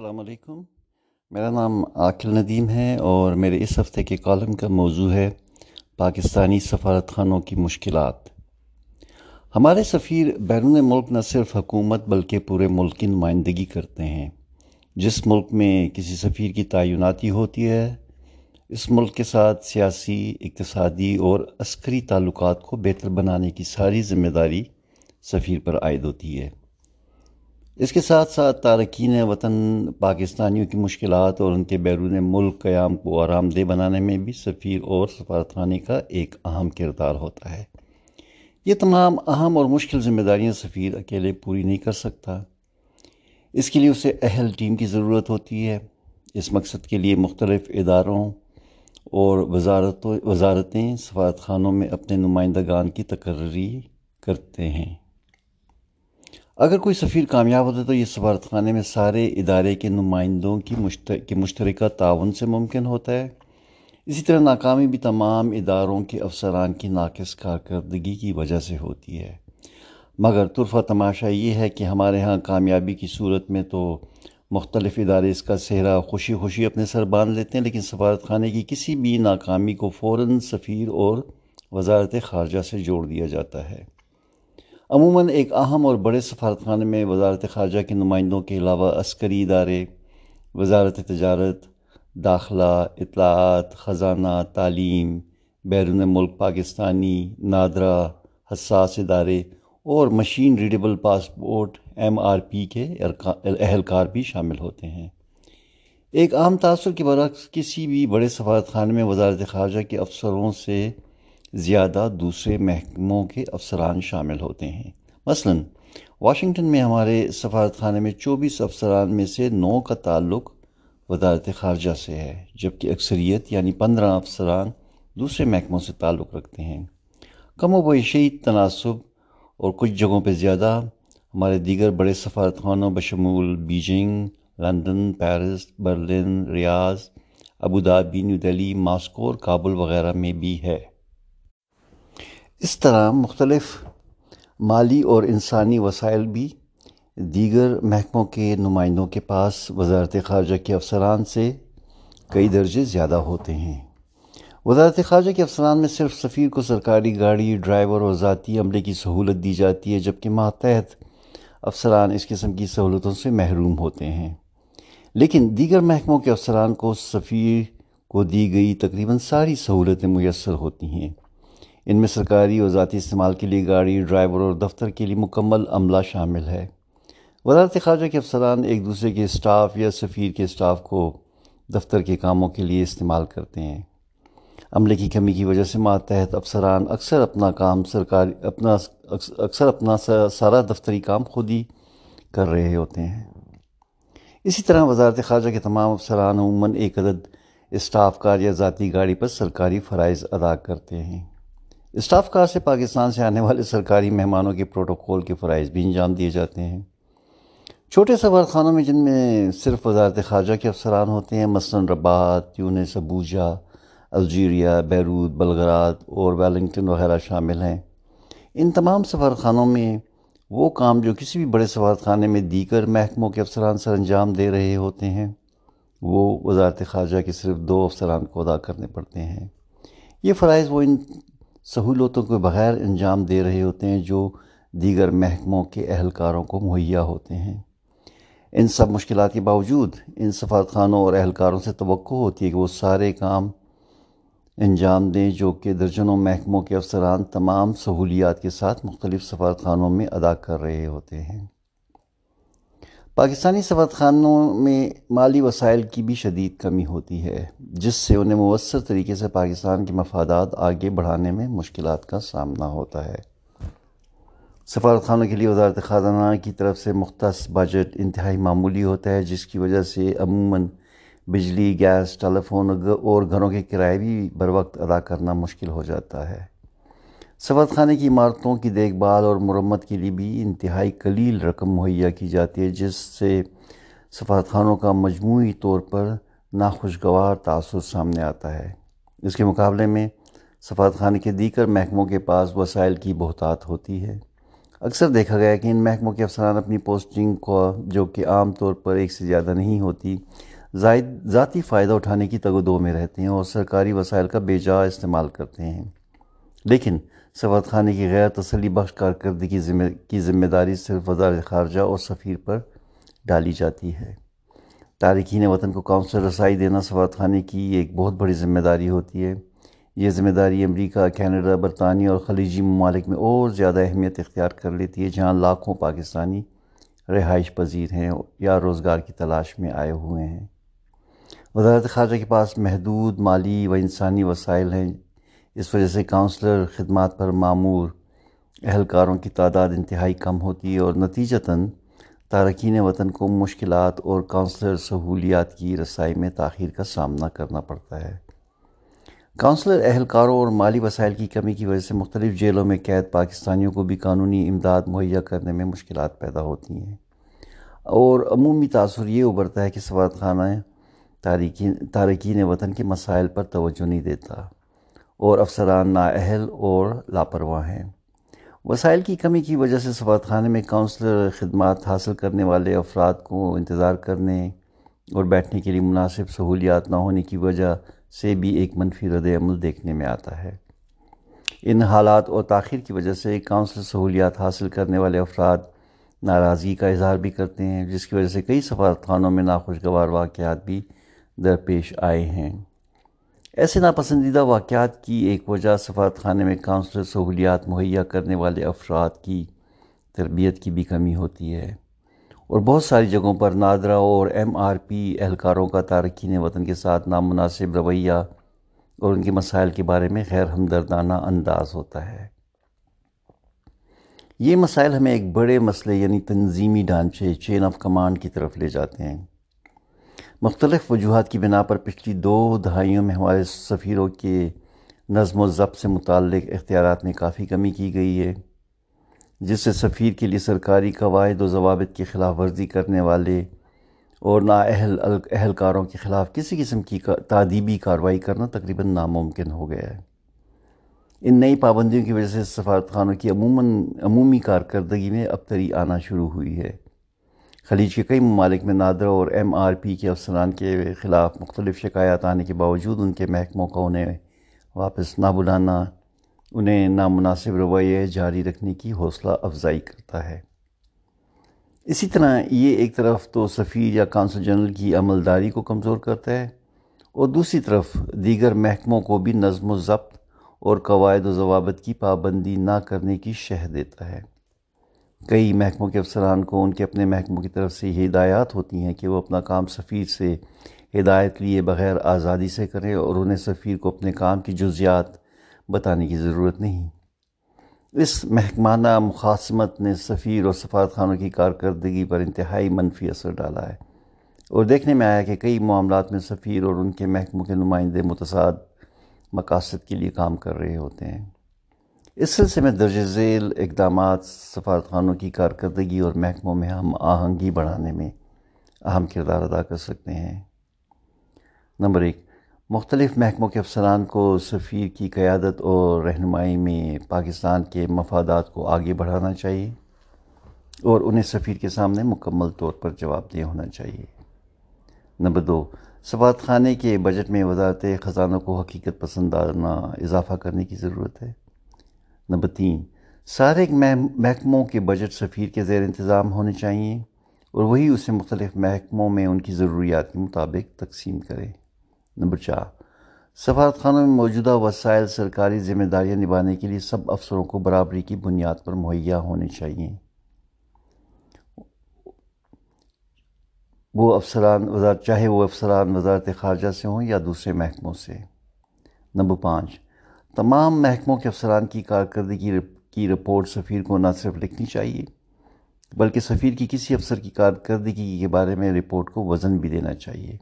السلام علیکم۔ میرا نام عاقل ندیم ہے اور میرے اس ہفتے کے کالم کا موضوع ہے پاکستانی سفارت خانوں کی مشکلات۔ ہمارے سفیر بیرون ملک نہ صرف حکومت بلکہ پورے ملک کی نمائندگی کرتے ہیں۔ جس ملک میں کسی سفیر کی تعیناتی ہوتی ہے، اس ملک کے ساتھ سیاسی، اقتصادی اور عسکری تعلقات کو بہتر بنانے کی ساری ذمہ داری سفیر پر عائد ہوتی ہے۔ اس کے ساتھ ساتھ تارکین وطن پاکستانیوں کی مشکلات اور ان کے بیرون ملک قیام کو آرام دہ بنانے میں بھی سفیر اور سفارت خانے کا ایک اہم کردار ہوتا ہے۔ یہ تمام اہم اور مشکل ذمہ داریاں سفیر اکیلے پوری نہیں کر سکتا۔ اس کے لیے اسے اہل ٹیم کی ضرورت ہوتی ہے۔ اس مقصد کے لیے مختلف اداروں اور وزارتوں، وزارتیں سفارت خانوں میں اپنے نمائندگان کی تقرری کرتے ہیں۔ اگر کوئی سفیر کامیاب ہوتا ہے تو یہ سفارت خانے میں سارے ادارے کے نمائندوں کی کی مشترکہ تعاون سے ممکن ہوتا ہے۔ اسی طرح ناکامی بھی تمام اداروں کے افسران کی ناقص کارکردگی کی وجہ سے ہوتی ہے۔ مگر طرفہ تماشا یہ ہے کہ ہمارے ہاں کامیابی کی صورت میں تو مختلف ادارے اس کا صحرا خوشی خوشی اپنے سر باندھ لیتے ہیں، لیکن سفارت خانے کی کسی بھی ناکامی کو فوراً سفیر اور وزارت خارجہ سے جوڑ دیا جاتا ہے۔ عموماً ایک اہم اور بڑے سفارت خانے میں وزارت خارجہ کے نمائندوں کے علاوہ عسکری ادارے، وزارت تجارت، داخلہ، اطلاعات، خزانہ، تعلیم، بیرون ملک، پاکستانی، نادرہ، حساس ادارے اور machine readable passport M R P کے اہلکار بھی شامل ہوتے ہیں۔ ایک عام تاثر کے برعکس کسی بھی بڑے سفارت خانے میں وزارت خارجہ کے افسروں سے زیادہ دوسرے محکموں کے افسران شامل ہوتے ہیں۔ مثلا، واشنگٹن میں ہمارے سفارت خانے میں چوبیس افسران میں سے نو کا تعلق وزارت خارجہ سے ہے، جبکہ اکثریت یعنی پندرہ افسران دوسرے محکموں سے تعلق رکھتے ہیں۔ کم و بیشی تناسب اور کچھ جگہوں پہ زیادہ ہمارے دیگر بڑے سفارت خانوں بشمول Beijing, London, Paris, Berlin, Riyadh Abu Dhabi New Delhi, Moscow اور کابل وغیرہ میں بھی ہے۔ اس طرح مختلف مالی اور انسانی وسائل بھی دیگر محکموں کے نمائندوں کے پاس وزارت خارجہ کے افسران سے کئی درجے زیادہ ہوتے ہیں۔ وزارت خارجہ کے افسران میں صرف سفیر کو سرکاری گاڑی، ڈرائیور اور ذاتی عملے کی سہولت دی جاتی ہے، جبکہ ماتحت افسران اس قسم کی سہولتوں سے محروم ہوتے ہیں۔ لیکن دیگر محکموں کے افسران کو سفیر کو دی گئی تقریباً ساری سہولتیں میسر ہوتی ہیں۔ ان میں سرکاری اور ذاتی استعمال کے لیے گاڑی، ڈرائیور اور دفتر کے لیے مکمل عملہ شامل ہے۔ وزارت خارجہ کے افسران ایک دوسرے کے اسٹاف یا سفیر کے اسٹاف کو دفتر کے کاموں کے لیے استعمال کرتے ہیں۔ عملے کی کمی کی وجہ سے ماتحت افسران اکثر اپنا کام سرکاری، اپنا اکثر اپنا سارا دفتری کام خود ہی کر رہے ہوتے ہیں۔ اسی طرح وزارت خارجہ کے تمام افسران عموماً ایک عدد اسٹاف کار یا ذاتی گاڑی پر سرکاری فرائض ادا کرتے ہیں۔ اسٹاف کار سے پاکستان سے آنے والے سرکاری مہمانوں کے پروٹوکول کے فرائض بھی انجام دیے جاتے ہیں۔ چھوٹے سفارت خانوں میں جن میں صرف وزارت خارجہ کے افسران ہوتے ہیں، مثلاً Rabat Tunis, Abuja, Algeria, Beirut Belgrade اور ویلنگٹن وغیرہ شامل ہیں۔ ان تمام سفارت خانوں میں وہ کام جو کسی بھی بڑے سفارت خانے میں دیگر محکموں کے افسران سر انجام دے رہے ہوتے ہیں، وہ وزارت خارجہ کے صرف دو افسران کو ادا کرنے پڑتے ہیں۔ یہ فرائض وہ ان سہولتوں کے بغیر انجام دے رہے ہوتے ہیں جو دیگر محکموں کے اہلکاروں کو مہیا ہوتے ہیں۔ ان سب مشکلات کے باوجود ان سفارت خانوں اور اہلکاروں سے توقع ہوتی ہے کہ وہ سارے کام انجام دیں جو کہ درجنوں محکموں کے افسران تمام سہولیات کے ساتھ مختلف سفارت خانوں میں ادا کر رہے ہوتے ہیں۔ پاکستانی سفارت خانوں میں مالی وسائل کی بھی شدید کمی ہوتی ہے، جس سے انہیں مؤثر طریقے سے پاکستان کے مفادات آگے بڑھانے میں مشکلات کا سامنا ہوتا ہے۔ سفارت خانوں کے لیے وزارت خزانہ کی طرف سے مختص بجٹ انتہائی معمولی ہوتا ہے، جس کی وجہ سے عموماً بجلی، گیس، ٹیلی فون اور گھروں کے کرائے بھی بر وقت ادا کرنا مشکل ہو جاتا ہے۔ سفارت خانے کی عمارتوں کی دیکھ بھال اور مرمت کے لیے بھی انتہائی قلیل رقم مہیا کی جاتی ہے، جس سے سفارت خانوں کا مجموعی طور پر ناخوشگوار تاثر سامنے آتا ہے۔ اس کے مقابلے میں سفارت خانے کے دیگر محکموں کے پاس وسائل کی بہتات ہوتی ہے۔ اکثر دیکھا گیا کہ ان محکموں کے افسران اپنی پوسٹنگ کو، جو کہ عام طور پر ایک سے زیادہ نہیں ہوتی، زائد ذاتی فائدہ اٹھانے کی تگ و دو میں رہتے ہیں اور سرکاری وسائل کا بے جا استعمال کرتے ہیں۔ لیکن سفارت خانے کی غیر تسلی بخش کارکردگی کی ذمہ داری صرف وزارت خارجہ اور سفیر پر ڈالی جاتی ہے۔ تارکین وطن کو کونسل رسائی دینا سفارت خانے کی ایک بہت بڑی ذمہ داری ہوتی ہے۔ یہ ذمہ داری امریکہ، کینیڈا، برطانیہ اور خلیجی ممالک میں اور زیادہ اہمیت اختیار کر لیتی ہے، جہاں لاکھوں پاکستانی رہائش پذیر ہیں یا روزگار کی تلاش میں آئے ہوئے ہیں۔ وزارت خارجہ کے پاس محدود مالی و انسانی وسائل ہیں اس وجہ سے کاؤنسلر خدمات پر معمور اہلکاروں کی تعداد انتہائی کم ہوتی ہے اور نتیجتاً تارکین وطن کو مشکلات اور کاؤنسلر سہولیات کی رسائی میں تاخیر کا سامنا کرنا پڑتا ہے۔ کاؤنسلر اہلکاروں اور مالی وسائل کی کمی کی وجہ سے مختلف جیلوں میں قید پاکستانیوں کو بھی قانونی امداد مہیا کرنے میں مشکلات پیدا ہوتی ہیں۔ اور عمومی تاثر یہ ابھرتا ہے کہ سفارت خانہ تارکین تارکین وطن کے مسائل پر توجہ نہیں دیتا۔ اور افسران نااہل اور لاپرواہ ہیں۔ وسائل کی کمی کی وجہ سے سفارت خانے میں کاؤنسلر خدمات حاصل کرنے والے افراد کو انتظار کرنے اور بیٹھنے کے لیے مناسب سہولیات نہ ہونے کی وجہ سے بھی ایک منفی رد عمل دیکھنے میں آتا ہے۔ ان حالات اور تاخیر کی وجہ سے کاؤنسل سہولیات حاصل کرنے والے افراد ناراضگی کا اظہار بھی کرتے ہیں، جس کی وجہ سے کئی سفارت خانوں میں ناخوشگوار واقعات بھی درپیش آئے ہیں۔ ایسے ناپسندیدہ واقعات کی ایک وجہ سفارت خانے میں کاؤنسلر سہولیات مہیا کرنے والے افراد کی تربیت کی بھی کمی ہوتی ہے اور بہت ساری جگہوں پر نادرہ اور ایم آر پی اہلکاروں کا تارکین وطن کے ساتھ نامناسب رویہ اور ان کے مسائل کے بارے میں غیر ہمدردانہ انداز ہوتا ہے۔ یہ مسائل ہمیں ایک بڑے مسئلے یعنی تنظیمی ڈھانچے چین آف کمانڈ کی طرف لے جاتے ہیں۔ مختلف وجوہات کی بنا پر پچھلی دو دہائیوں میں ہمارے سفیروں کے نظم و ضبط سے متعلق اختیارات میں کافی کمی کی گئی ہے، جس سے سفیر کے لیے سرکاری قواعد و ضوابط کی خلاف ورزی کرنے والے اور نااہل اہلکاروں کے خلاف کسی قسم کی تعدیبی کارروائی کرنا تقریباً ناممکن ہو گیا ہے۔ ان نئی پابندیوں کی وجہ سے سفارت خانوں کی عموماً، عمومی کارکردگی میں ابتری آنا شروع ہوئی ہے۔ خلیج کے کئی ممالک میں نادرہ اور ایم آر پی کے افسران کے خلاف مختلف شکایات آنے کے باوجود ان کے محکموں کا انہیں واپس نہ بلانا، انہیں نامناسب رویے جاری رکھنے کی حوصلہ افزائی کرتا ہے۔ اسی طرح یہ ایک طرف تو سفیر یا کانسل جنرل کی عملداری کو کمزور کرتا ہے اور دوسری طرف دیگر محکموں کو بھی نظم و ضبط اور قواعد و ضوابط کی پابندی نہ کرنے کی شہ دیتا ہے۔ کئی محکموں کے افسران کو ان کے اپنے محکموں کی طرف سے یہ ہدایات ہوتی ہیں کہ وہ اپنا کام سفیر سے ہدایت لیے بغیر آزادی سے کریں اور انہیں سفیر کو اپنے کام کی جزیات بتانے کی ضرورت نہیں۔ اس محکمانہ مخاصمت نے سفیر اور سفارت خانوں کی کارکردگی پر انتہائی منفی اثر ڈالا ہے اور دیکھنے میں آیا کہ کئی معاملات میں سفیر اور ان کے محکموں کے نمائندے متصاد مقاصد کے لیے کام کر رہے ہوتے ہیں۔ اس سلسلے میں درج ذیل اقدامات سفارت خانوں کی کارکردگی اور محکموں میں ہم آہنگی بڑھانے میں اہم کردار ادا کر سکتے ہیں۔ نمبر ایک، مختلف محکموں کے افسران کو سفیر کی قیادت اور رہنمائی میں پاکستان کے مفادات کو آگے بڑھانا چاہیے اور انہیں سفیر کے سامنے مکمل طور پر جواب دہ ہونا چاہیے۔ نمبر دو، سفارت خانے کے بجٹ میں وزارت خزانوں کو حقیقت پسندانہ اضافہ کرنے کی ضرورت ہے۔ نمبر تین، سارے محکموں کے بجٹ سفیر کے زیر انتظام ہونے چاہیے اور وہی اسے مختلف محکموں میں ان کی ضروریات کے مطابق تقسیم کرے۔ نمبر چار، سفارت خانوں میں موجودہ وسائل سرکاری ذمہ داریاں نبھانے کے لیے سب افسروں کو برابری کی بنیاد پر مہیا ہونے چاہیے وہ افسران وزارت، چاہے وہ افسران وزارت خارجہ سے ہوں یا دوسرے محکموں سے۔ نمبر پانچ تمام محکموں کے افسران کی کارکردگی کی رپورٹ سفیر کو نہ صرف لکھنی چاہیے، بلکہ سفیر کی کسی افسر کی کارکردگی کے بارے میں رپورٹ کو وزن بھی دینا چاہیے۔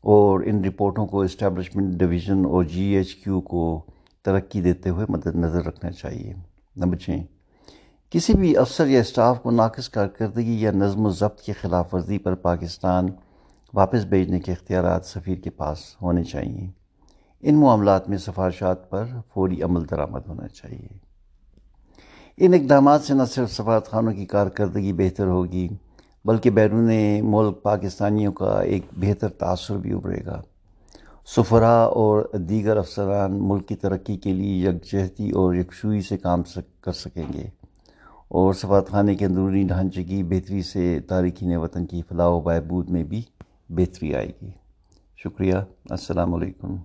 اور ان رپورٹوں کو اسٹیبلشمنٹ ڈویژن اور جی ایچ کیو کو ترقی دیتے ہوئے مدد، نظر رکھنا چاہیے۔ نمبر چھ، کسی بھی افسر یا اسٹاف کو ناقص کارکردگی یا نظم و ضبط کی خلاف ورزی پر پاکستان واپس بھیجنے کے اختیارات سفیر کے پاس ہونے چاہیے۔ ان معاملات میں سفارشات پر فوری عمل درآمد ہونا چاہیے۔ ان اقدامات سے نہ صرف سفارت خانوں کی کارکردگی بہتر ہوگی، بلکہ بیرون ملک پاکستانیوں کا ایک بہتر تاثر بھی ابھرے گا۔ سفرا اور دیگر افسران ملک کی ترقی کے لیے یکجہتی اور یکسوئی سے کام کر سکیں گے۔ اور سفارت خانے کے اندرونی ڈھانچے کی بہتری سے تارکین وطن کی فلاح و بہبود میں بھی بہتری آئے گی۔ شکریہ۔ السلام علیکم۔